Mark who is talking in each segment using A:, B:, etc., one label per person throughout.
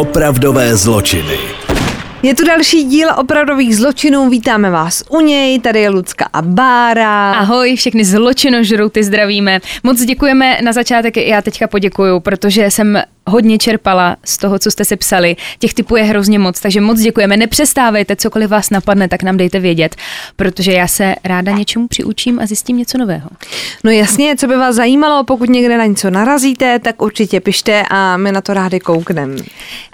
A: Opravdové zločiny.
B: Je tu další díl opravdových zločinů, vítáme vás u něj, tady je Lucka a Bára.
C: Ahoj, všechny zločinožrouty zdravíme. Moc děkujeme na začátek, já teďka poděkuju, protože jsem hodně čerpala z toho, co jste si psali. Těch typů je hrozně moc, takže moc děkujeme. Nepřestávejte, cokoliv vás napadne, tak nám dejte vědět, protože já se ráda něčemu přiučím a zjistím něco nového.
B: No jasně, co by vás zajímalo, pokud někde na něco narazíte, tak určitě pište a my na to rádi koukneme.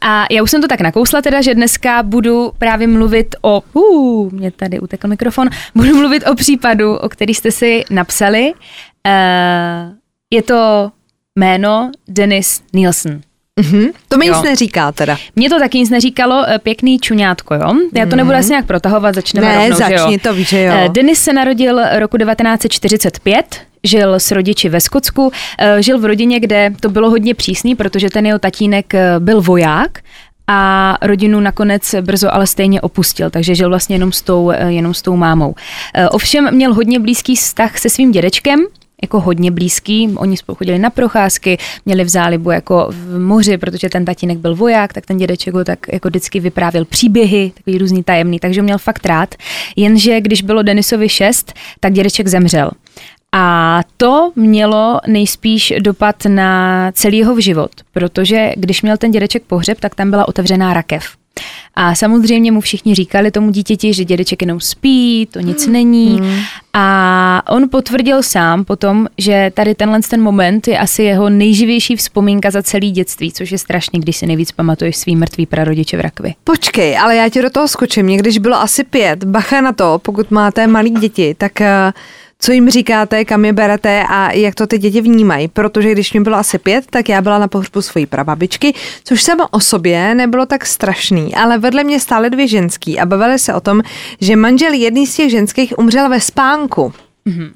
C: A já už jsem to tak nakousla teda, že dneska budu právě mluvit o, uh, mě tady utekl mikrofon, budu mluvit o případu, o který jste si napsali. Uh, je to jméno Dennis Nielsen.
B: Mm-hmm. To mi jo. nic neříká teda.
C: Mně to taky nic neříkalo, eh, pěkný čuňátko, jo? Já to mm. nebudu asi nějak protahovat, začneme
B: ne,
C: rovnou,
B: začni
C: jo?
B: to, víš, že jo.
C: Eh, Denis se narodil roku 1945, žil s rodiči ve Skotsku, eh, žil v rodině, kde to bylo hodně přísný, protože ten jeho tatínek byl voják a rodinu nakonec brzo ale stejně opustil, takže žil vlastně jenom s tou, jenom s tou mámou. Ovšem měl hodně blízký vztah se svým dědečkem, jako hodně blízký. Oni spolu chodili na procházky, měli v zálibu jako v moři, protože ten tatínek byl voják, tak ten dědeček ho tak jako vždycky vyprávěl příběhy, takový různý tajemný, takže měl fakt rád. Jenže když bylo Denisovi šest, tak dědeček zemřel. A to mělo nejspíš dopad na celý jeho život, protože když měl ten dědeček pohřeb, tak tam byla otevřená rakev. A samozřejmě mu všichni říkali tomu dítěti, že dědeček jenom spí, to nic mm. není. Mm. A on potvrdil sám potom, že tady tenhle ten moment je asi jeho nejživější vzpomínka za celý dětství, což je strašný, když si nejvíc pamatuješ svý mrtvý prarodiče v rakvi.
B: Počkej, ale já ti do toho skočím. Mě když bylo asi pět, bacha na to, pokud máte malí děti, tak uh co jim říkáte, kam je berete a jak to ty děti vnímají. Protože když mi bylo asi pět, tak já byla na pohřbu svojí prababičky, což samo o sobě nebylo tak strašný, ale vedle mě stály dvě ženský a bavili se o tom, že manžel jedný z těch ženských umřel ve spánku. Mm-hmm.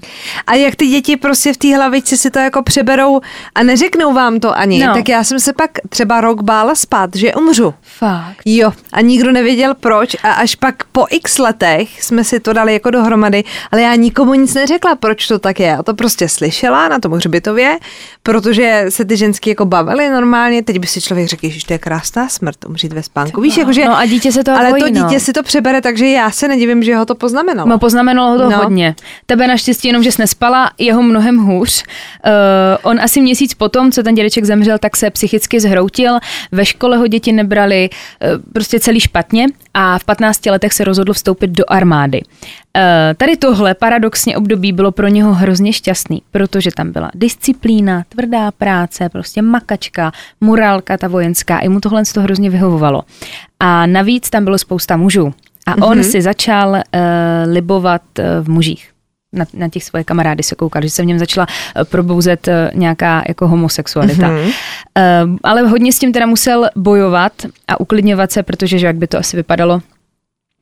B: A jak ty děti prostě v té hlavičce si to jako přeberou a neřeknou vám to ani, no. tak já jsem se pak třeba rok bála spát, že umřu.
C: Fakt.
B: Jo, a nikdo nevěděl proč a až pak po x letech jsme si to dali jako dohromady, ale já nikomu nic neřekla, proč to tak je. A to prostě slyšela na tom hřbitově, protože se ty ženský jako bavily normálně, teď by si člověk řekl, že to je krásná smrt, umřít ve spánku. Víš, jakože,
C: no a dítě se to
B: Ale
C: bojí,
B: to dítě
C: no.
B: si to přebere, takže já se nedivím, že ho to poznamenalo.
C: No poznamenalo ho to
B: No.
C: hodně. Tebe naštěstí jenom, že jsi nespala, jeho mnohem hůř. Uh, on asi měsíc potom, co ten dědeček zemřel, tak se psychicky zhroutil. Ve škole ho děti nebrali uh, prostě celý špatně a v 15 letech se rozhodl vstoupit do armády. Uh, tady tohle paradoxně období bylo pro něho hrozně šťastný, protože tam byla disciplína, tvrdá práce, prostě makačka, morálka ta vojenská, i mu tohle to hrozně vyhovovalo. A navíc tam bylo spousta mužů. A on
B: Mhm.
C: mm-hmm. si začal uh, libovat uh, v mužích na, na těch svoje kamarády se koukal, že se v něm začala eh, probouzet eh, nějaká jako homosexualita.
B: Mhm.
C: Mm-hmm. Uh, ale hodně s tím teda musel bojovat a uklidňovat se, protože že jak by to asi vypadalo,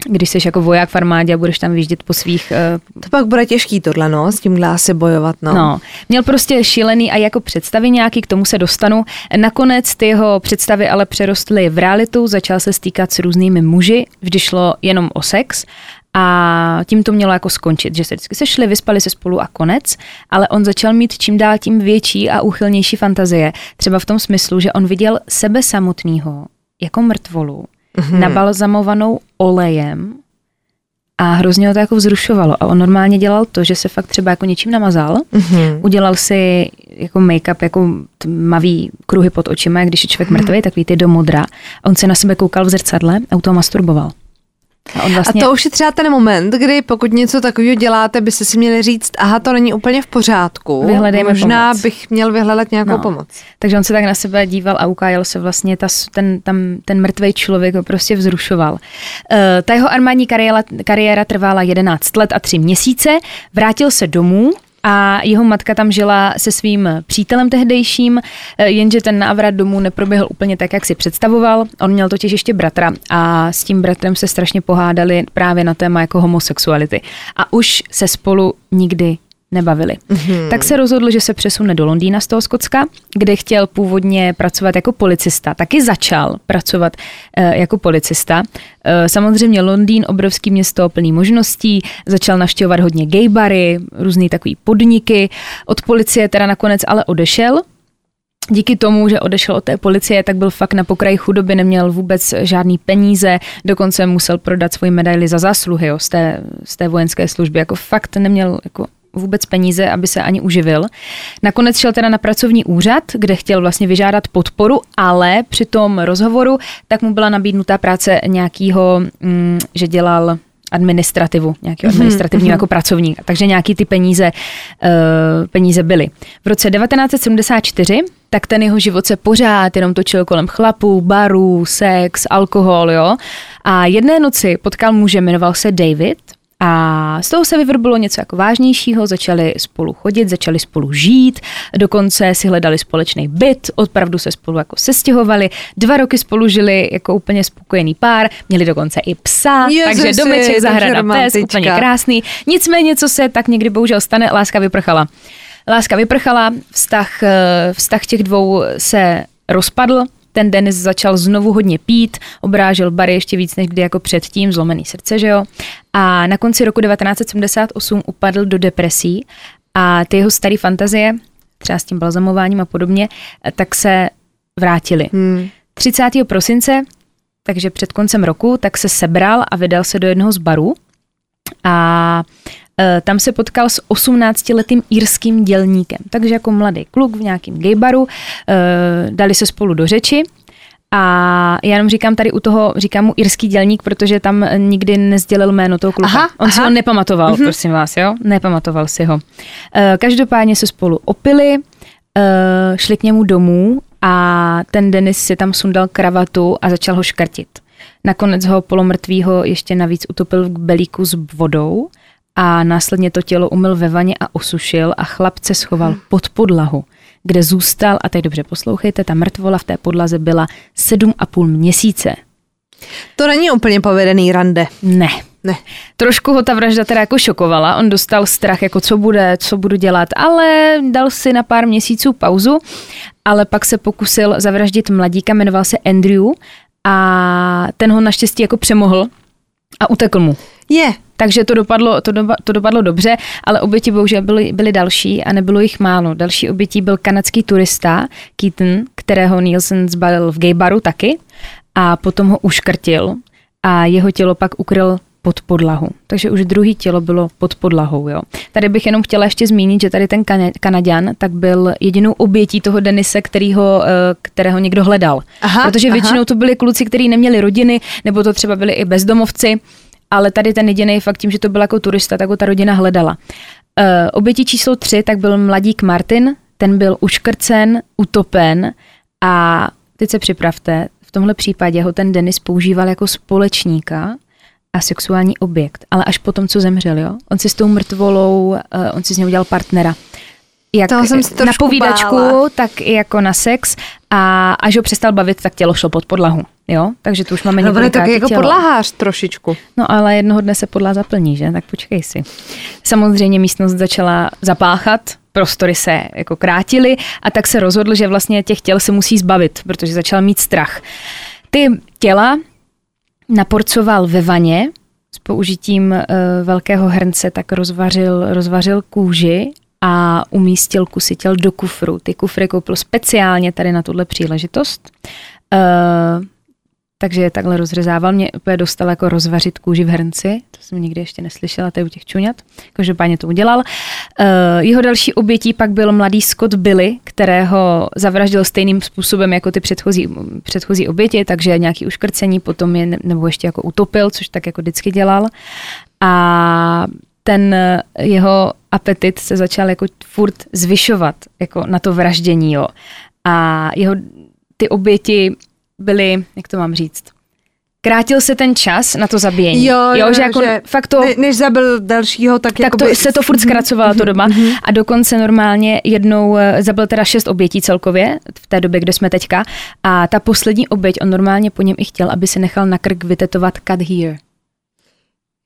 C: když jsi jako voják v armádě a budeš tam vyjíždět po svých uh,
B: To pak bude těžký tohle, no, s tímhle asi bojovat, no.
C: No, měl prostě šílený a jako představy nějaký, k tomu se dostanu. Nakonec ty jeho představy ale přerostly v realitu, začal se stýkat s různými muži, vždy šlo jenom o sex a tím to mělo jako skončit, že se vždycky sešli, vyspali se spolu a konec, ale on začal mít čím dál tím větší a úchylnější fantazie. Třeba v tom smyslu, že on viděl sebe samotného jako mrtvolu, mm-hmm. nabalzamovanou olejem a hrozně ho to jako vzrušovalo. A on normálně dělal to, že se fakt třeba jako něčím namazal,
B: Mhm.
C: udělal si jako make-up, jako tmavý kruhy pod očima, když je člověk mrtvý, takový ty do modra. A on se na sebe koukal v zrcadle a u toho masturboval. A on vlastně...
B: A to už je třeba ten moment, kdy pokud něco takového děláte, byste si měli říct, aha, to není úplně v pořádku.
C: Vyhledejme
B: Možná
C: pomoc.
B: bych měl vyhledat nějakou
C: No.
B: pomoc.
C: Takže on se tak na sebe díval a ukájel se vlastně, ta, ten, tam, ten mrtvý člověk ho prostě vzrušoval. Uh, ta jeho armádní kariéra, kariéra trvala 11 let a 3 měsíce, vrátil se domů a jeho matka tam žila se svým přítelem tehdejším, eh, jenže ten návrat domů neproběhl úplně tak, jak si představoval. On měl totiž ještě bratra a s tím bratrem se strašně pohádali právě na téma jako homosexuality. A už se spolu nikdy nebavili. Mm-hmm. Tak se rozhodl, že se přesune do Londýna z toho Skotska, kde chtěl původně pracovat jako policista. Taky začal pracovat e, jako policista. E, samozřejmě Londýn, obrovský město plný možností, začal navštěvovat hodně gay bary, různý takový podniky. Od policie teda nakonec ale odešel, díky tomu, že odešel od té policie, tak byl fakt na pokraji chudoby, neměl vůbec žádný peníze, dokonce musel prodat svoji medaili za zásluhy jo, z, té, z té vojenské služby. Jako fakt neměl jako vůbec peníze, aby se ani uživil. Nakonec šel teda na pracovní úřad, kde chtěl vlastně vyžádat podporu, ale při tom rozhovoru tak mu byla nabídnutá práce nějakýho, mm, že dělal administrativu, nějakého mhm, administrativního mm-hmm. jako pracovník. Takže nějaký ty peníze, uh, peníze byly. V roce 1974 tak ten jeho život se pořád jenom točil kolem chlapů, barů, sex, alkohol, jo. A jedné noci potkal muže, jmenoval se David a z toho se vyvrbilo něco jako vážnějšího, začali spolu chodit, začali spolu žít, dokonce si hledali společný byt, opravdu se spolu jako sestěhovali, dva roky spolu žili jako úplně spokojený pár, měli dokonce i psa, Jezuši, takže domeček, zahrada, pes, úplně krásný. Nicméně, co se tak někdy bohužel stane, láska vyprchala. Láska vyprchala, vztah, eh, vztah těch dvou se rozpadl, ten Denis začal znovu hodně pít, obrážel bary ještě víc než kdy jako předtím, zlomený srdce, že jo. A na konci roku 1978 upadl do depresí a ty jeho staré fantazie, třeba s tím balzamováním a podobně, tak se vrátily. Hmm. 30. prosince, takže před koncem roku, tak se sebral a vydal se do jednoho z barů a tam se potkal s 18-letým írským dělníkem. Takže jako mladý kluk v nějakém gaybaru, e, dali se spolu do řeči a já jenom říkám tady u toho, říkám mu irský dělník, protože tam nikdy nezdělil jméno toho kluka. Aha, On aha. si ho nepamatoval, mm-hmm. prosím vás, jo? Nepamatoval si ho. E, každopádně se spolu opili, šli k němu domů a ten Denis si tam sundal kravatu a začal ho škrtit. Nakonec ho polomrtvýho ještě navíc utopil v belíku s vodou a následně to tělo umyl ve vaně a osušil a chlapce schoval hmm. pod podlahu, kde zůstal, a teď dobře poslouchejte, ta mrtvola v té podlaze byla sedm a půl měsíce.
B: To není úplně povedený rande.
C: Ne. Ne. Trošku ho ta vražda teda jako šokovala, on dostal strach, jako co bude, co budu dělat, ale dal si na pár měsíců pauzu, ale pak se pokusil zavraždit mladíka, jmenoval se Andrew a ten ho naštěstí jako přemohl a utekl mu.
B: Je.
C: Takže to dopadlo, to, doba, to dopadlo dobře, ale oběti bohužel byly, byly další a nebylo jich málo. Další obětí byl kanadský turista Keaton, kterého Nielsen zbalil v gay baru taky a potom ho uškrtil a jeho tělo pak ukryl pod podlahu. Takže už druhý tělo bylo pod podlahou. Jo. Tady bych jenom chtěla ještě zmínit, že tady ten Kanaďan tak byl jedinou obětí toho Denise, kterýho, eh, kterého někdo hledal. Aha, Protože většinou aha. to byli kluci, kteří neměli rodiny, nebo to třeba byli i bezdomovci, ale tady ten jediný fakt tím, že to byl jako turista, tak ho ta rodina hledala. Uh, obětí číslo tři tak byl mladík Martin, ten byl uškrcen, utopen a teď se připravte, v tomhle případě ho ten Denis používal jako společníka a sexuální objekt, ale až potom, co zemřel, jo. On si s tou mrtvolou, uh, on si z něj udělal partnera. Jak jsem na povídačku, bála. tak i jako na sex a až ho přestal bavit, tak tělo šlo pod podlahu. Jo, takže tu už máme
B: no, taky jako tělo. podlahář trošičku.
C: No ale jednoho dne se podla zaplní, že? Tak počkej si. Samozřejmě místnost začala zapáchat, prostory se jako krátily a tak se rozhodl, že vlastně těch těl se musí zbavit, protože začal mít strach. Ty těla naporcoval ve vaně s použitím uh, velkého hrnce, tak rozvařil, rozvařil kůži a umístil kusy těl do kufru. Ty kufry koupil speciálně tady na tuhle příležitost. Takže je takhle rozřezával. Mě úplně dostal jako rozvařit kůži v hrnci, to jsem nikdy ještě neslyšela, to je u těch čuňat. Každopádně to udělal. Uh, jeho další obětí pak byl mladý Scott Billy, kterého zavraždil stejným způsobem jako ty předchozí, předchozí oběti, takže nějaký uškrcení, potom je nebo ještě jako utopil, což tak jako vždycky dělal. A ten jeho apetit se začal jako furt zvyšovat jako na to vraždění. Jo. A jeho ty oběti byly, jak to mám říct, krátil se ten čas na to zabíjení.
B: Jo, jo, jo že jako že fakt to, ne, než zabil dalšího, tak,
C: tak to, by... se to furt zkracovalo to doba mhm. a dokonce normálně jednou eh, zabil teda šest obětí celkově v té době, kde jsme teďka a ta poslední oběť, on normálně po něm i chtěl, aby si nechal na krk vytetovat cut here.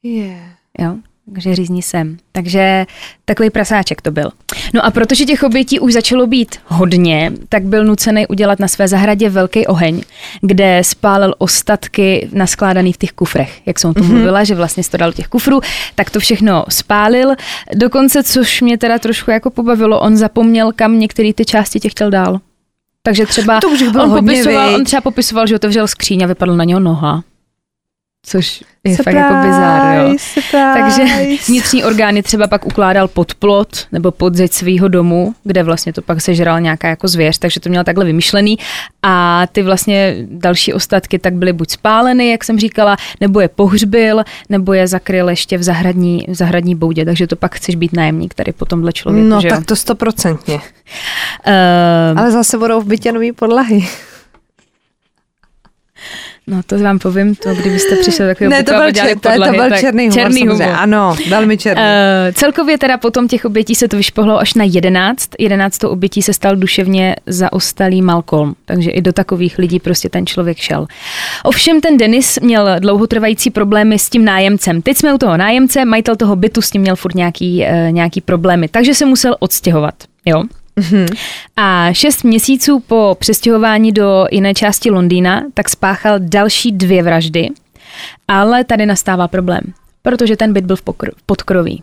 B: Yeah.
C: Jo, takže řízní sem. Takže takový prasáček to byl. No a protože těch obětí už začalo být hodně, tak byl nucený udělat na své zahradě velký oheň, kde spálil ostatky naskládaný v těch kufrech. Jak jsem to mm-hmm. mluvila, že vlastně to dal do těch kufrů, tak to všechno spálil. Dokonce, což mě teda trošku jako pobavilo, on zapomněl, kam některé ty části těch chtěl dál. Takže třeba
B: To už bylo
C: on,
B: hodně,
C: popisoval,
B: viď?
C: on třeba popisoval, že otevřel skříň a vypadl na něho noha. Což je
B: Surprise,
C: fakt jako bizár, jo.
B: surprise.
C: Takže vnitřní orgány třeba pak ukládal pod plot nebo pod zeď svého domu, kde vlastně to pak sežral nějaká jako zvěř, takže to měl takhle vymyšlený. A ty vlastně další ostatky tak byly buď spáleny, jak jsem říkala, nebo je pohřbil, nebo je zakryl ještě v zahradní, v zahradní boudě, takže to pak chceš být nájemník tady po tomhle člověku,
B: No
C: že jo?
B: tak to stoprocentně.
C: Uh,
B: Ale zase budou v bytě nový podlahy.
C: No to vám povím, to kdybyste přišli takového
B: Ne, to byl, čer, to, to
C: podlahy,
B: byl
C: tak
B: černý humor.
C: černý humor.
B: Ano, velmi černý.
C: Uh, celkově teda potom těch obětí se to vyšpohlo až na 11. 11. obětí se stal duševně zaostalý Malcolm, takže i do takových lidí prostě ten člověk šel. Ovšem ten Denis měl dlouhotrvající problémy s tím nájemcem. Teď jsme u toho nájemce, majitel toho bytu s tím měl furt nějaký, uh, nějaký problémy, takže se musel odstěhovat. Jo?
B: Mhm.
C: A šest měsíců po přestěhování do jiné části Londýna tak spáchal další dvě vraždy, ale tady nastává problém, protože ten byt byl v, pokr- v podkroví.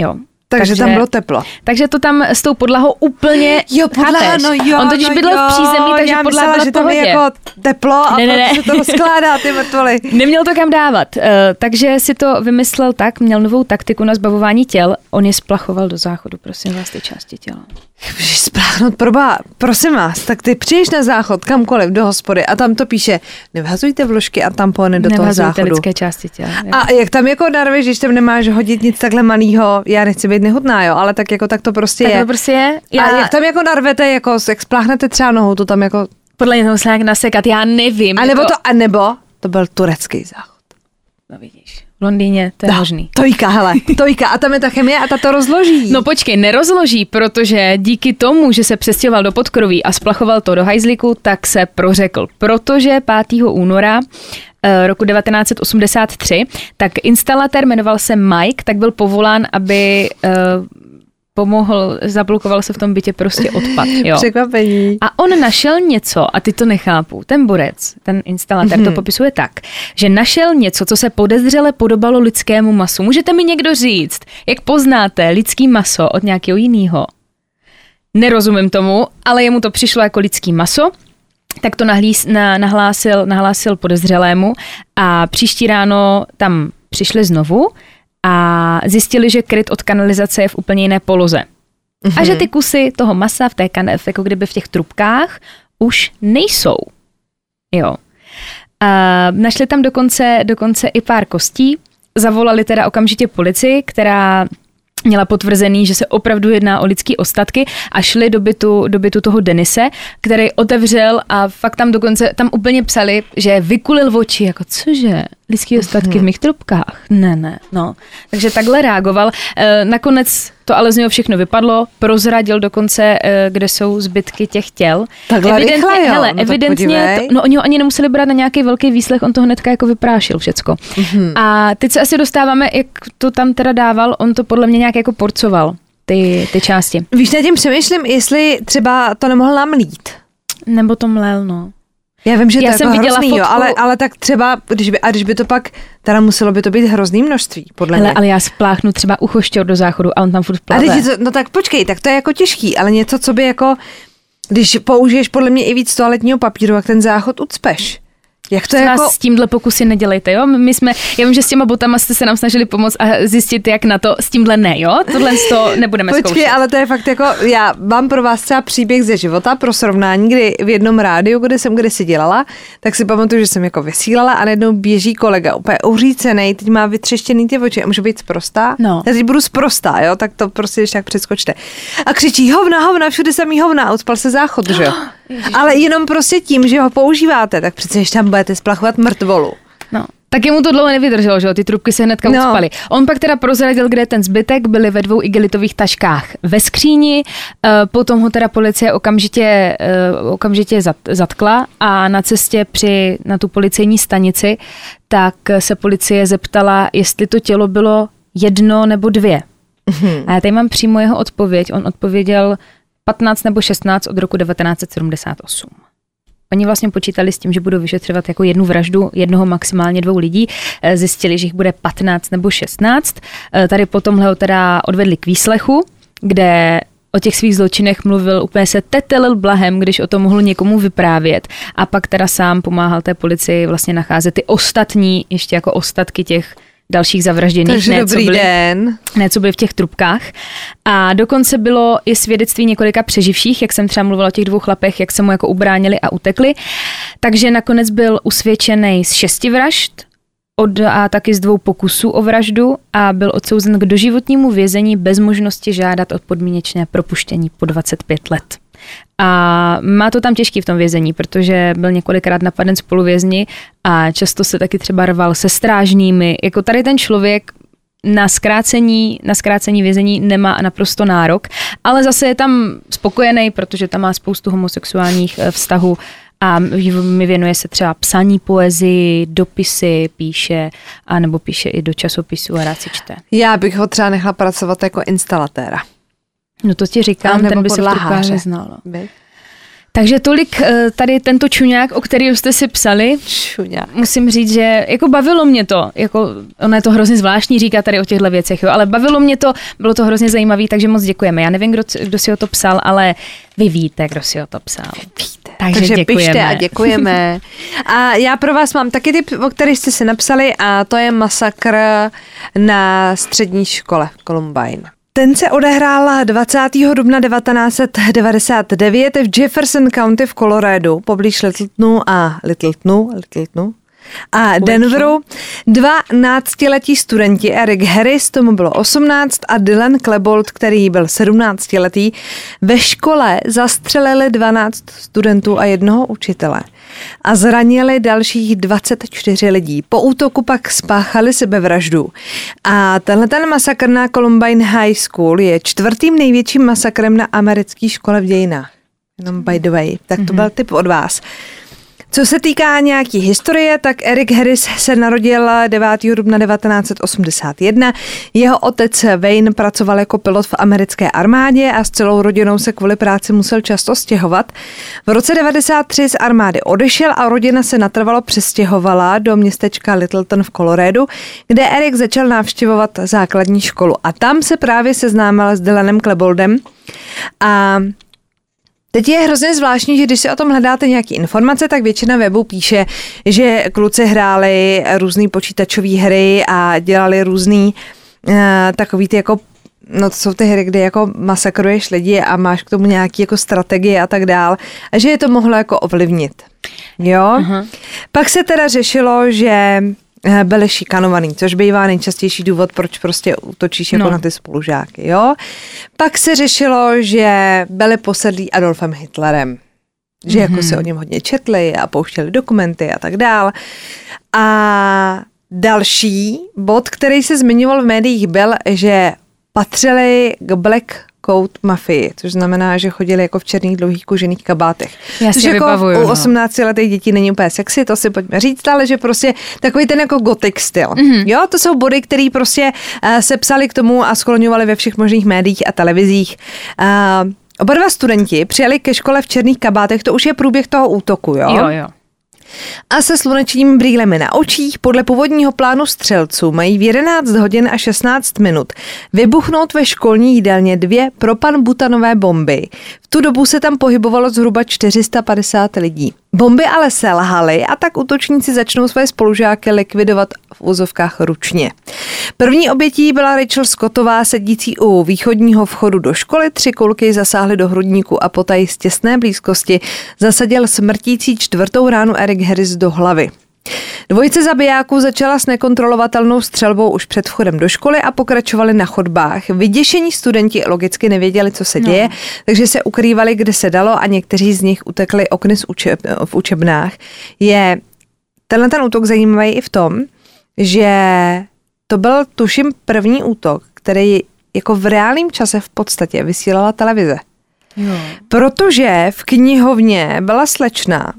C: Jo.
B: Takže, tam bylo teplo.
C: takže to tam s tou podlahou úplně
B: Jo, podlaha, no jo,
C: On totiž
B: no
C: bydlel
B: jo,
C: v přízemí, takže
B: já
C: podlaha
B: myslela, že tam je jako teplo a
C: Ne, ne, ne.
B: se to rozkládá, ty mrtvoly.
C: Neměl to kam dávat, uh, takže si to vymyslel tak, měl novou taktiku na zbavování těl, on je splachoval do záchodu, prosím vás, ty části těla.
B: Můžeš spláchnout, proba, prosím vás, tak ty přijdeš na záchod kamkoliv do hospody a tam to píše, nevhazujte vložky a tampony do toho záchodu.
C: lidské části těla. jo.
B: A jak tam jako narveš, když tam nemáš hodit nic takhle malýho, já nechci být nehutná, jo, ale tak jako tak to prostě
C: tak
B: je.
C: to prostě je.
B: A jak tam jako narvete, jako jak spláchnete třeba nohou, to tam jako,
C: Podle to musela nějak nasekat, já nevím.
B: a nebo
C: jako,
B: to, a nebo to byl turecký záchod.
C: No vidíš, v Londýně to je
B: No,
C: možný.
B: Tojka, hele, tojka a tam je ta chemie a ta to rozloží.
C: No počkej, nerozloží, protože díky tomu, že se přestěhoval do podkroví a splachoval to do hajzliku, tak se prořekl. Protože 5. února roku 1983, tak instalatér jmenoval se Mike, tak byl povolán, aby eh, pomohl, zablokoval se v tom bytě prostě odpad. Jo.
B: Překvapení.
C: A on našel něco, a ty to nechápu, ten borec, ten instalatér
B: Mhm.
C: to popisuje tak, že našel něco, co se podezřele podobalo lidskému masu. Můžete mi někdo říct, jak poznáte lidský maso od nějakého jiného? Nerozumím tomu, ale jemu to přišlo jako lidský maso, tak to nahlís, na, nahlásil, nahlásil podezřelému a příští ráno tam přišli znovu a zjistili, že kryt od kanalizace je v úplně jiné poloze. Mm-hmm. A že ty kusy toho masa v té kanev, jako kdyby v těch trubkách, už nejsou. Jo. A našli tam dokonce, dokonce i pár kostí, zavolali teda okamžitě policii, která měla potvrzený, že se opravdu jedná o lidský ostatky a šli do bytu, do bytu toho Denise, který otevřel a fakt tam dokonce, tam úplně psali, že vykulil oči, jako cože, lidský ostatky v mých trubkách? Ne, ne, no. Takže takhle reagoval. E, nakonec to ale z něho všechno vypadlo, prozradil dokonce, e, kde jsou zbytky těch těl.
B: Takhle
C: evidentně,
B: rychle, jo?
C: hele,
B: No
C: evidentně, to, no oni ho ani nemuseli brát na nějaký velký výslech, on to hnedka jako vyprášil všecko. Mm-hmm. A teď se asi dostáváme, jak to tam teda dával, on to podle mě nějak jako porcoval, ty, ty části.
B: Víš, nad tím přemýšlím, jestli třeba to nemohl nám lít.
C: Nebo to mlel, no.
B: Já vím, že
C: Já
B: to je
C: jsem
B: jako
C: viděla
B: hrozný, jo,
C: fotku-
B: ale, ale tak třeba, když by, a když by to pak, teda muselo by to být hrozný množství, podle
C: Hele,
B: mě.
C: ale já spláchnu třeba ucho do záchodu a on tam furt
B: a
C: plave.
B: je to, no tak počkej, tak to je jako těžký, ale něco, co by jako, když použiješ podle mě i víc toaletního papíru, jak ten záchod ucpeš. Jak to je jako,
C: s tímhle pokusy nedělejte, jo? My jsme, já vím, že s těma botama jste se nám snažili pomoct a zjistit, jak na to, s tímhle ne, jo? Tohle to nebudeme
B: Počkej,
C: zkoušet.
B: ale to je fakt jako, já mám pro vás třeba příběh ze života pro srovnání, kdy v jednom rádiu, kde jsem kdysi dělala, tak si pamatuju, že jsem jako vysílala a najednou běží kolega, úplně uřícený, teď má vytřeštěný ty oči a může být sprostá.
C: No.
B: Já teď budu sprostá, jo, tak to prostě ještě tak přeskočte. A křičí hovna, hovna, všude samý hovna a uspal se záchod, že jo. Ale jenom prostě tím, že ho používáte, tak přece ještě tam budete splachovat mrtvolu.
C: No. Tak jemu to dlouho nevydrželo, že jo, ty trubky se hnedka
B: No.
C: ucpaly. On pak teda prozradil, kde je ten zbytek, byly ve dvou igelitových taškách ve skříni, eh, potom ho teda policie okamžitě, eh, okamžitě zat- zatkla a na cestě při, na tu policejní stanici, tak se policie zeptala, jestli to tělo bylo jedno nebo dvě. A já tady mám přímo jeho odpověď. On odpověděl 15 nebo 16 od roku 1978. Oni vlastně počítali s tím, že budou vyšetřovat jako jednu vraždu jednoho maximálně dvou lidí. Eh, Zjistili, že jich bude 15 nebo 16. Eh, Tady potom ho teda odvedli k výslechu, kde o těch svých zločinech mluvil, úplně se tetelil blahem, když o tom mohl někomu vyprávět a pak teda sám pomáhal té policii vlastně nacházet ty ostatní, ještě jako ostatky těch dalších zavražděných.
B: Takže
C: ne,
B: dobrý
C: co byly,
B: den.
C: Ne, co byly v těch trubkách. A dokonce bylo i svědectví několika přeživších, jak jsem třeba mluvila o těch dvou chlapech, jak se mu jako ubránili a utekli. Takže nakonec byl usvědčený z šesti vražd, od, a taky z dvou pokusů o vraždu a byl odsouzen k doživotnímu vězení bez možnosti žádat o podmínečné propuštění po 25 let. A má to tam těžký v tom vězení, protože byl několikrát napaden spoluvězni a často se taky třeba rval se strážnými. Jako tady ten člověk na zkrácení, na zkrácení vězení nemá naprosto nárok, ale zase je tam spokojený, protože tam má spoustu homosexuálních eh, vztahů a mi věnuje se třeba psaní poezii, dopisy píše, a nebo píše i do časopisu a rád si čte.
B: Já bych ho třeba nechala pracovat jako instalatéra.
C: No to ti říkám, ten by se v trubkách neznal. no.
B: By?
C: Takže tolik eh, tady tento čuňák, o který jste si psali.
B: Čuňa.
C: Musím říct, že jako bavilo mě to, jako ono je to hrozně zvláštní říkat tady o těchto věcech, jo, ale bavilo mě to, bylo to hrozně zajímavé, takže moc děkujeme. Já nevím, kdo, kdo si o to psal, ale vy víte, kdo si o to psal.
B: Víte.
C: Takže
B: Takže
C: děkujeme.
B: pište a děkujeme. A já pro vás mám taky typ, o který jste si napsali a to je masakr na střední škole Columbine. Ten se odehrál 20. dubna 1999 v Jefferson County v Coloradu, poblíž Littletonu a Littletonu, Littletonu a Denveru. Dva náctiletí studenti, Eric Harris, tomu bylo 18, a Dylan Klebold, který byl 17 letý, ve škole zastřelili 12 studentů a jednoho učitele a zranili dalších 24 lidí. Po útoku pak spáchali sebevraždu. A tenhle ten masakr na Columbine High School je čtvrtým největším masakrem na americké škole v dějinách. Jenom by the way. Tak to byl tip od vás. Co se týká nějaký historie, tak Eric Harris se narodil 9. dubna 1981. Jeho otec Wayne pracoval jako pilot v americké armádě a s celou rodinou se kvůli práci musel často stěhovat. V roce 93 z armády odešel a rodina se natrvalo přestěhovala do městečka Littleton v Coloradu, kde Eric začal navštěvovat základní školu. A tam se právě seznámil s Dylanem Kleboldem a Teď je hrozně zvláštní, že když si o tom hledáte nějaké informace, tak většina webů píše, že kluci hráli různé počítačové hry a dělali různý uh, takový ty jako No to jsou ty hry, kde jako masakruješ lidi a máš k tomu nějaký jako strategie a tak dál. A že je to mohlo jako ovlivnit. Jo? Uh-huh. Pak se teda řešilo, že byli šikanovaný, což bývá nejčastější důvod, proč prostě útočíš jako
C: No.
B: na ty spolužáky, jo. Pak se řešilo, že byli posedlí Adolfem Hitlerem, že jako se o něm hodně četli a pouštěli dokumenty a tak dál. A další bod, který se zmiňoval v médiích, byl, že patřili k Black Coat mafii, což znamená, že chodili jako v černých dlouhých kožených kabátech.
C: Já
B: což jako
C: vybavuju,
B: u
C: no.
B: 18 letých dětí není úplně sexy, to si pojďme říct, ale že prostě takový ten jako gothic styl.
C: Mhm.
B: Mm-hmm. Jo, to jsou body, které prostě uh, se psali k tomu a skloňovali ve všech možných médiích a televizích. Uh, Oba dva studenti přijeli ke škole v černých kabátech, to už je průběh toho útoku, jo?
C: Jo, jo.
B: A se slunečními brýlemi na očích podle původního plánu střelců mají v 11 hodin a 16 minut vybuchnout ve školní jídelně dvě propan-butanové bomby. V tu dobu se tam pohybovalo zhruba 450 lidí. Bomby ale selhaly a tak útočníci začnou své spolužáky likvidovat v úzovkách ručně. První obětí byla Rachel Scottová, sedící u východního vchodu do školy. Tři kulky zasáhly do hrudníku a potají z těsné blízkosti zasadil smrtící čtvrtou ránu Eric Harris do hlavy. Dvojice zabijáků začala s nekontrolovatelnou střelbou už před vchodem do školy a pokračovali na chodbách. Vyděšení studenti logicky nevěděli, co se děje, no. takže se ukrývali, kde se dalo a někteří z nich utekli okny z učeb, v učebnách. Je tenhle ten útok zajímavý i v tom, že to byl tuším první útok, který jako v reálném čase v podstatě vysílala televize.
C: jo.
B: Protože v knihovně byla slečna,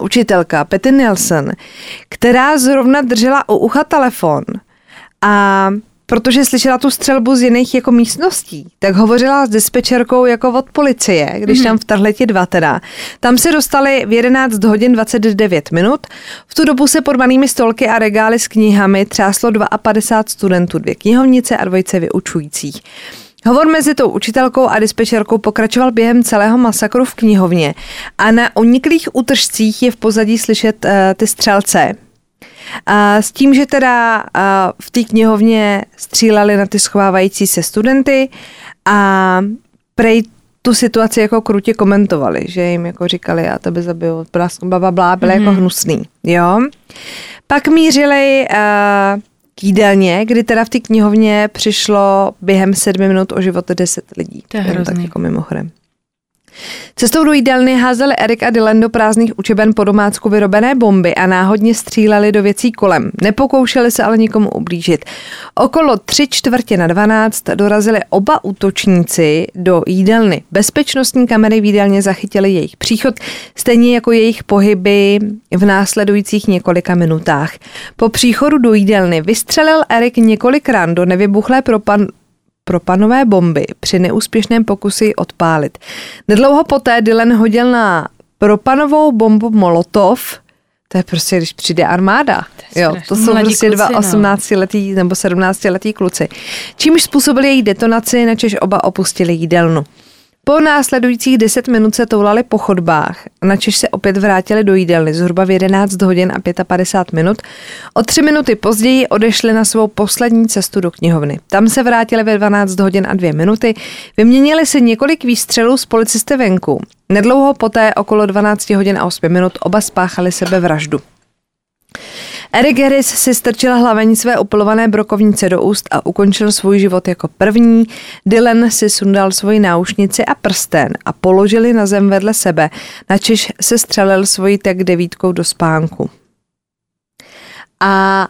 B: učitelka Petty Nielsen, která zrovna držela u ucha telefon a protože slyšela tu střelbu z jiných jako místností, tak hovořila s dispečerkou jako od policie, když tam vtrhli ti dva teda. Tam se dostali v 11 hodin 29 minut. V tu dobu se pod malými stolky a regály s knihami třáslo 52 studentů, dvě knihovnice a dvojice vyučujících. Hovor mezi tou učitelkou a dispečerkou pokračoval během celého masakru v knihovně a na uniklých útržcích je v pozadí slyšet uh, ty střelce. A s tím, že teda uh, v té knihovně stříleli na ty schovávající se studenty a prej tu situaci jako krutě komentovali, že jim jako říkali, já tebe zabiju, bla, bla, bla, byl mm-hmm. jako mhm. hnusný, jo. Pak mířili uh, k jídelně, kdy teda v té knihovně přišlo během sedmi minut o život deset lidí.
C: To je hrozný.
B: Tak jako mimochodem. Cestou do jídelny házeli Erik a Dylan do prázdných učeben po domácku vyrobené bomby a náhodně stříleli do věcí kolem. Nepokoušeli se ale nikomu ublížit. Okolo tři čtvrtě na 12 dorazili oba útočníci do jídelny. Bezpečnostní kamery v jídelně zachytily jejich příchod, stejně jako jejich pohyby v následujících několika minutách. Po příchodu do jídelny vystřelil Erik několikrát do nevybuchlé propan propanové bomby při neúspěšném pokusu ji odpálit. Nedlouho poté Dylan hodil na propanovou bombu Molotov, to je prostě, když přijde armáda. To jo, to jsou prostě kluci, dva 18-letý no. nebo 17-letý kluci. Čímž způsobili její detonaci, načež oba opustili jídelnu. Po následujících 10 minut se toulali po chodbách, načež se opět vrátili do jídelny zhruba v 11 hodin a 55 minut. O tři minuty později odešli na svou poslední cestu do knihovny. Tam se vrátili ve 12 hodin a 2 minuty, vyměnili si několik výstřelů s policisty venku. Nedlouho poté, okolo 12 hodin a 8 minut, oba spáchali sebevraždu. Eric Harris si strčil hlavení své upolované brokovnice do úst a ukončil svůj život jako první. Dylan si sundal svoji náušnici a prsten a položili na zem vedle sebe, načež se střelil svojí tak devítkou do spánku. A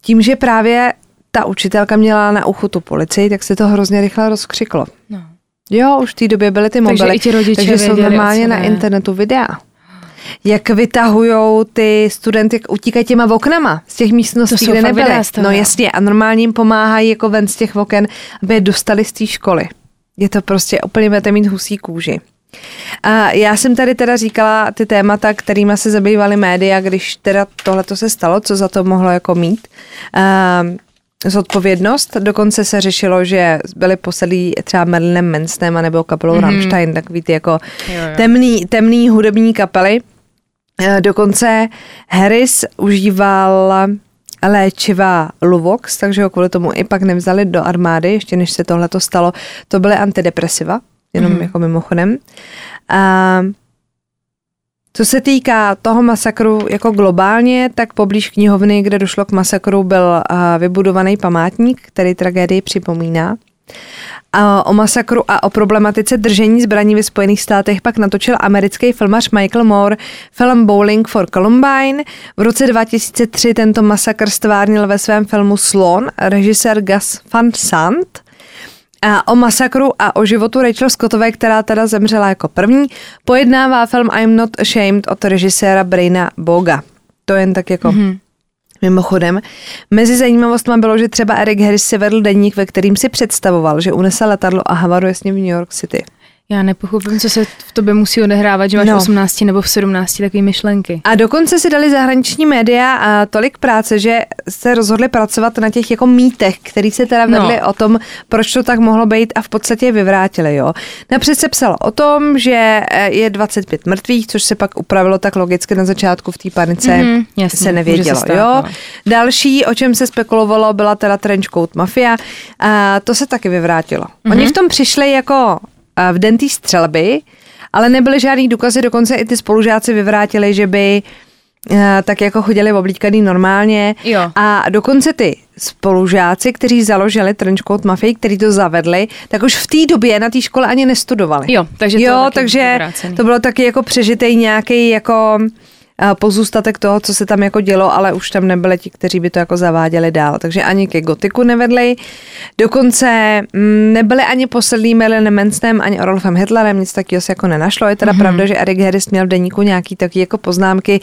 B: tím, že právě ta učitelka měla na uchu tu policii, tak se to hrozně rychle rozkřiklo. No. Jo, už v té době byly ty mobily, takže, i ti rodiče takže jsou normálně na internetu videa jak vytahují ty studenty, jak utíkají těma oknama z těch místností, kde nebyly. No jasně, a normálně jim pomáhají jako ven z těch oken, aby je dostali z té školy. Je to prostě úplně budete mít husí kůži. A já jsem tady teda říkala ty témata, kterými se zabývaly média, když teda tohle se stalo, co za to mohlo jako mít. Uh, zodpovědnost. Dokonce se řešilo, že byli posedlí třeba Merlinem Mansonem nebo kapelou mm-hmm. Rammstein, takový ty jako jo, jo. Temný, temný hudební kapely. Eh, dokonce Harris užíval léčiva Luvox, takže ho kvůli tomu i pak nevzali do armády, ještě než se tohle to stalo. To byly antidepresiva, jenom mm. jako mimochodem. A co se týká toho masakru jako globálně, tak poblíž knihovny, kde došlo k masakru, byl vybudovaný památník, který tragédii připomíná. A o masakru a o problematice držení zbraní ve Spojených státech pak natočil americký filmař Michael Moore film Bowling for Columbine. V roce 2003 tento masakr stvárnil ve svém filmu Slon režisér Gus Van Sant. A o masakru a o životu Rachel Scottové, která teda zemřela jako první, pojednává film I'm Not Ashamed od režiséra Braina Boga. To jen tak jako mm-hmm. Mimochodem, mezi zajímavostmi bylo, že třeba Eric Harris si vedl denník, ve kterým si představoval, že unese letadlo a havaruje s ním v New York City.
C: Já nepochopím, co se v tobě musí odehrávat, že máš no. 18 nebo v 17 takové myšlenky.
B: A dokonce si dali zahraniční média a tolik práce, že se rozhodli pracovat na těch jako mýtech, který se teda vedli no. o tom, proč to tak mohlo být a v podstatě vyvrátili. Jo. Napřed se psalo o tom, že eh, je 25 mrtvých, což se pak upravilo tak logicky na začátku v té panice mm-hmm, jasně, se nevědělo. Se stát, jo. No. Další, o čem se spekulovalo, byla teda trenchcoat mafia. A to se taky vyvrátilo. Mm-hmm. Oni v tom přišli jako v den té střelby, ale nebyly žádný důkazy, dokonce i ty spolužáci vyvrátili, že by eh, tak jako chodili oblíkaný normálně.
C: Jo.
B: A dokonce ty spolužáci, kteří založili Trenchcoat Mafii, kteří to zavedli, tak už v té době na té škole ani nestudovali.
C: Jo, takže
B: to, jo, takže to bylo taky jako přežitej nějaký jako pozůstatek toho, co se tam jako dělo, ale už tam nebyli ti, kteří by to jako zaváděli dál. Takže ani ke gotiku nevedli. Dokonce mm, nebyli ani posedlí Marilyn Mansonem, ani Orolfem Hitlerem, nic takového se jako nenašlo. Je teda mm-hmm. pravda, že Eric Harris měl v deníku nějaký taky jako poznámky,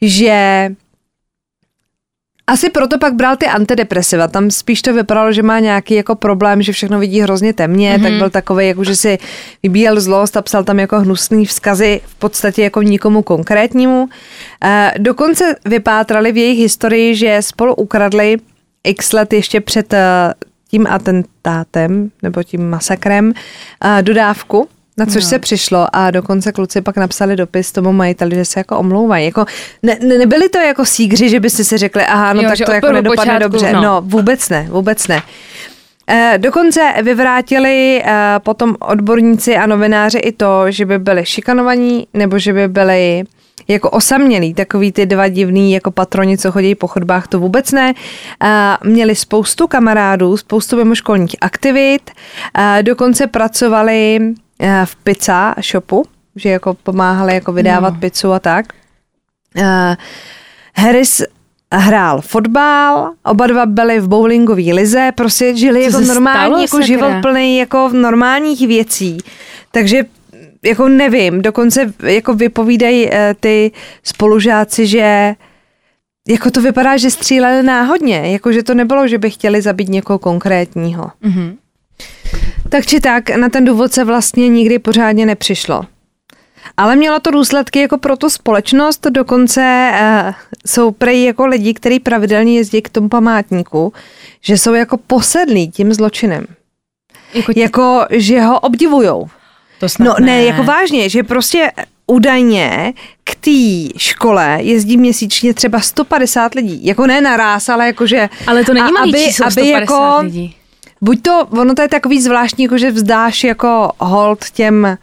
B: že asi proto pak bral ty antidepresiva. Tam spíš to vypadalo, že má nějaký jako problém, že všechno vidí hrozně temně, mm-hmm. tak byl takový, jako že si vybíjel zlost a psal tam jako hnusný vzkazy v podstatě jako nikomu konkrétnímu. E, dokonce vypátrali v jejich historii, že spolu ukradli x let ještě před eh, tím atentátem nebo tím masakrem uh, dodávku, na což no. se přišlo a dokonce kluci pak napsali dopis tomu majiteli, že se jako omlouvají. Jako, ne, ne, nebyli to jako sígři, že byste si řekli, aha, no jo, tak to jako nedopadne počátku, dobře. No. no, vůbec ne, vůbec ne. Eh, dokonce vyvrátili eh, potom odborníci a novináři i to, že by byli šikanovaní nebo že by byli jako osamělí, takový ty dva divný jako patroni, co chodí po chodbách, to vůbec ne. Eh, měli spoustu kamarádů, spoustu mimoškolních aktivit, dokonce pracovali v pizza shopu, že jako pomáhali jako vydávat no. pizzu a tak. Harris hrál fotbal, oba dva byli v bowlingové lize, prostě žili Co jako normální jako život plný jako normálních věcí. Takže jako nevím, dokonce jako vypovídají uh, ty spolužáci, že jako to vypadá, že stříleli náhodně, jako že to nebylo, že by chtěli zabít někoho konkrétního. Mm-hmm. Tak či tak, na ten důvod se vlastně nikdy pořádně nepřišlo. Ale mělo to důsledky jako pro tu společnost, dokonce uh, jsou prej jako lidi, kteří pravidelně jezdí k tomu památníku, že jsou jako posedlí tím zločinem. Jako, tě... jako že ho obdivujou.
C: To snad
B: no ne. ne, jako vážně, že prostě údajně k té škole jezdí měsíčně třeba 150 lidí. Jako ne naraz, ale jakože...
C: Ale to není malý aby, číslo, aby 150 jako, lidí.
B: Buď to, ono to je takový zvláštní, jako že vzdáš jako hold těm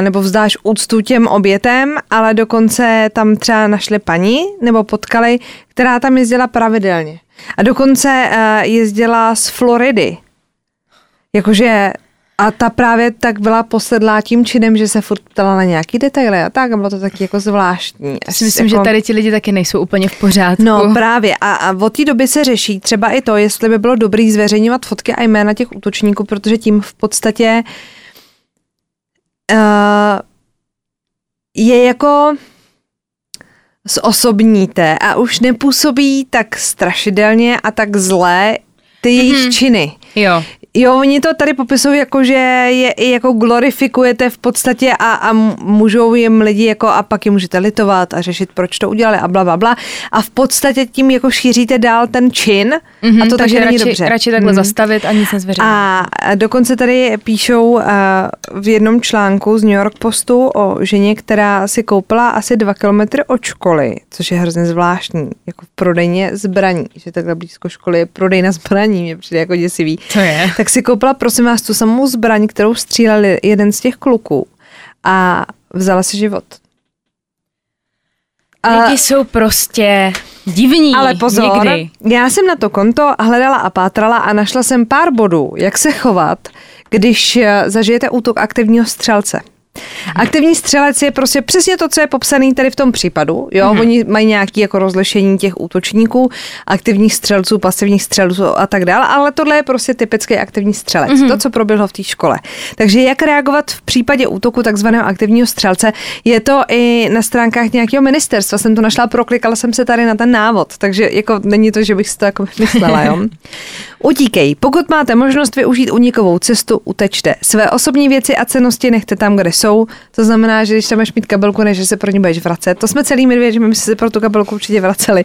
B: nebo vzdáš úctu těm obětem, ale dokonce tam třeba našli paní nebo potkali, která tam jezdila pravidelně. A dokonce jezdila z Floridy. Jakože a ta právě tak byla posedlá tím činem, že se furt ptala na nějaký detaily a tak a bylo to taky jako zvláštní.
C: Já si myslím, jako... že tady ti lidi taky nejsou úplně v pořádku.
B: No právě a, a od té doby se řeší třeba i to, jestli by bylo dobrý zveřejňovat fotky a jména těch útočníků, protože tím v podstatě uh, je jako zosobníte a už nepůsobí tak strašidelně a tak zlé ty jejich mm-hmm. činy.
C: Jo.
B: Jo, oni to tady popisují jako, že je i jako glorifikujete v podstatě a, a můžou jim lidi jako a pak je můžete litovat a řešit, proč to udělali a bla, bla, bla. A v podstatě tím jako šíříte dál ten čin mm-hmm, a to takže není
C: radši,
B: dobře.
C: radši takhle mm. zastavit a nic nezveřejnit.
B: A dokonce tady píšou uh, v jednom článku z New York Postu o ženě, která si koupila asi dva kilometry od školy, což je hrozně zvláštní, jako v prodejně zbraní, že takhle blízko školy je prodejna zbraní, mě přijde jako děsivý.
C: To je
B: tak si koupila, prosím vás, tu samou zbraň, kterou stříleli jeden z těch kluků a vzala si život.
C: A, Lidi jsou prostě divní.
B: Ale pozor,
C: někdy.
B: já jsem na to konto hledala a pátrala a našla jsem pár bodů, jak se chovat, když eh, zažijete útok aktivního střelce. Aktivní střelec je prostě přesně to, co je popsaný tady v tom případu. Jo, mm-hmm. oni mají nějaké jako rozlišení těch útočníků, aktivních střelců, pasivních střelců a tak dále, ale tohle je prostě typický aktivní střelec, mm-hmm. to, co proběhlo v té škole. Takže jak reagovat v případě útoku takzvaného aktivního střelce, je to i na stránkách nějakého ministerstva. Jsem to našla, proklikala jsem se tady na ten návod, takže jako není to, že bych si to jako myslela, jo. Utíkej. Pokud máte možnost využít unikovou cestu, utečte. Své osobní věci a cenosti nechte tam, kde jsou. To znamená, že když tam máš mít kabelku, než se pro ní budeš vracet. To jsme celý věděli, že my se pro tu kabelku určitě vraceli.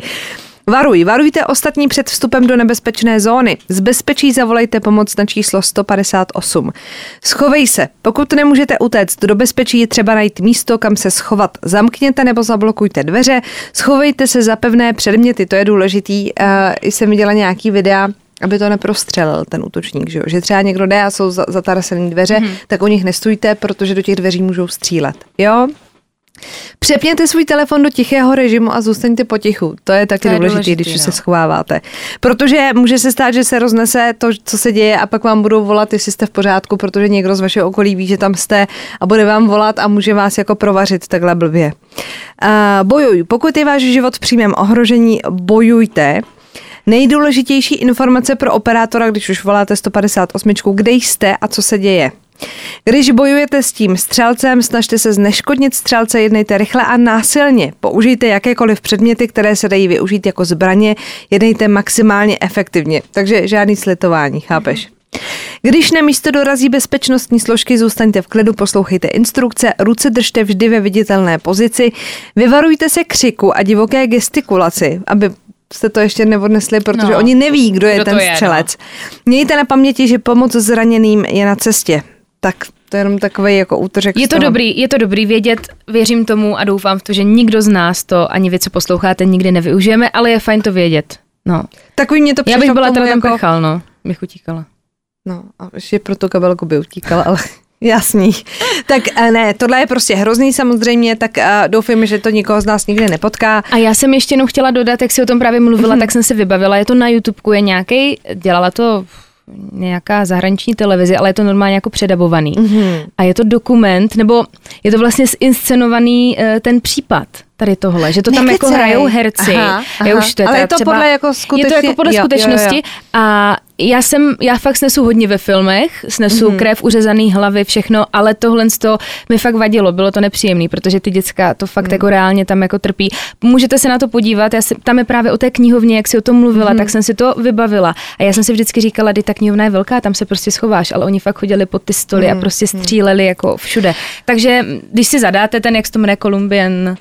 B: Varuj, varujte ostatní před vstupem do nebezpečné zóny. Z bezpečí zavolejte pomoc na číslo 158. Schovej se. Pokud nemůžete utéct do bezpečí, je třeba najít místo, kam se schovat. Zamkněte nebo zablokujte dveře. Schovejte se za pevné předměty, to je důležitý. Uh, jsem viděla nějaký videa, aby to neprostřelil ten útočník, že, jo? že třeba někdo jde a jsou zatarasené dveře, mm-hmm. tak u nich nestůjte, protože do těch dveří můžou střílet. Jo? Přepněte svůj telefon do tichého režimu a zůstaňte potichu. To je taky to je důležité, důležitý, když no. se schováváte. Protože může se stát, že se roznese to, co se děje a pak vám budou volat, jestli jste v pořádku, protože někdo z vašeho okolí ví, že tam jste a bude vám volat a může vás jako provařit takhle blbě. Uh, bojuj. Pokud je váš život v přímém ohrožení, bojujte. Nejdůležitější informace pro operátora, když už voláte 158, kde jste a co se děje. Když bojujete s tím střelcem, snažte se zneškodnit střelce, jednejte rychle a násilně. Použijte jakékoliv předměty, které se dají využít jako zbraně, jednejte maximálně efektivně. Takže žádný slitování, chápeš? Když na místo dorazí bezpečnostní složky, zůstaňte v klidu, poslouchejte instrukce, ruce držte vždy ve viditelné pozici, vyvarujte se křiku a divoké gestikulaci, aby jste to ještě neodnesli, protože
C: No.
B: oni neví, kdo je
C: Kdo
B: ten
C: je, no.
B: střelec. Mějte na paměti, že pomoc zraněným je na cestě. Tak to je jenom takový jako útořek.
C: Je to, dobrý, je to dobrý vědět, věřím tomu a doufám v to, že nikdo z nás to, ani vy, co posloucháte, nikdy nevyužijeme, ale je fajn to vědět. No.
B: Takový mě to
C: Já bych byla teda ten
B: jako,
C: prchal, no. Bych utíkala.
B: No a ještě pro tu kabelku by utíkala, ale jasný. Tak eh, ne, tohle je prostě hrozný samozřejmě, tak eh, doufám, že to nikoho z nás nikdy nepotká.
C: A já jsem ještě jenom chtěla dodat, jak si o tom právě mluvila, tak jsem si vybavila, je to na YouTubeku, je nějaký, dělala to nějaká zahraniční televize, ale je to normálně jako předabovaný.
B: Mm-hmm.
C: A je to dokument, nebo je to vlastně zinscenovaný eh, ten případ tady tohle, že to tam jako
B: Nekecej.
C: hrajou herci.
B: Aha,
C: Já
B: aha.
C: už to je
B: Ale je to
C: třeba,
B: podle jako
C: Je to jako podle
B: jo, jo, jo.
C: skutečnosti a já jsem, já fakt snesu hodně ve filmech, snesu
B: Mhm.
C: mm-hmm. krev, uřezaný hlavy, všechno, ale tohle to mi fakt vadilo, bylo to nepříjemné, protože ty děcka to fakt
B: Mhm.
C: mm. jako reálně tam jako trpí. Můžete se na to podívat, já si, tam je právě o té knihovně, jak si o tom mluvila,
B: Mhm.
C: mm. tak jsem si to vybavila. A já jsem si vždycky říkala, že ta knihovna je velká, tam se prostě schováš, ale oni fakt chodili pod ty stoly
B: Mhm.
C: a prostě stříleli jako všude. Takže když si zadáte ten, jak se to jmenuje, Columbian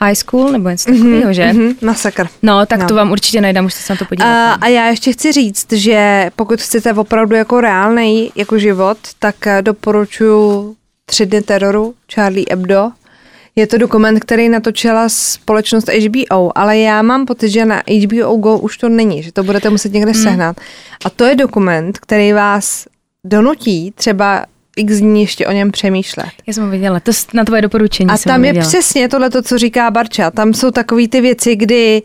C: High School, nebo něco takového, že?
B: Mm-hmm. Masakr.
C: No, tak
B: No.
C: to vám určitě najdám, můžete se na to podívat.
B: A,
C: no.
B: a já ještě chci říct, že pokud chcete opravdu jako reálný jako život, tak eh, doporučuji Tři dny teroru Charlie Hebdo. Je to dokument, který natočila společnost HBO, ale já mám pocit, že na HBO Go už to není, že to budete muset někde
C: Hmm.
B: sehnat. A to je dokument, který vás donutí třeba x dní ještě o něm přemýšlet.
C: Já jsem ho viděla, to na tvoje doporučení
B: A
C: jsem
B: tam je
C: viděla.
B: přesně tohle, co říká Barča. Tam jsou takové ty věci, kdy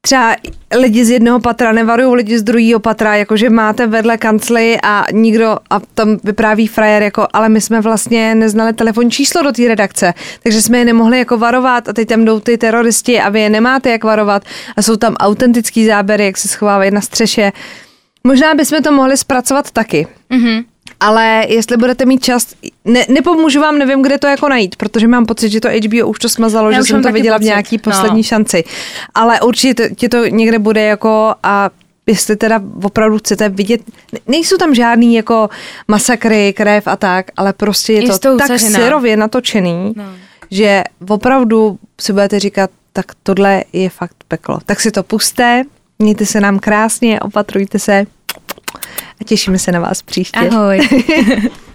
B: třeba lidi z jednoho patra nevarují lidi z druhého patra, jakože máte vedle kancly a nikdo, a tam vypráví frajer, jako, ale my jsme vlastně neznali telefonní číslo do té redakce, takže jsme je nemohli jako varovat a teď tam jdou ty teroristi a vy je nemáte jak varovat a jsou tam autentický záběry, jak se schovávají na střeše. Možná bychom to mohli zpracovat taky.
C: Mhm.
B: Ale jestli budete mít čas, ne, nepomůžu vám, nevím, kde to jako najít, protože mám pocit, že to HBO už to smazalo,
C: Já
B: že jsem to viděla v
C: pocit,
B: nějaký
C: no.
B: poslední šanci. Ale určitě ti to někde bude jako a jestli teda opravdu chcete vidět, ne- nejsou tam žádný jako masakry, krev a tak, ale prostě je,
C: to
B: tak
C: uceřená.
B: syrově natočený,
C: No.
B: že opravdu si budete říkat, tak tohle je fakt peklo. Tak si to puste, mějte se nám krásně, opatrujte se a těšíme se na vás příště.
C: Ahoj.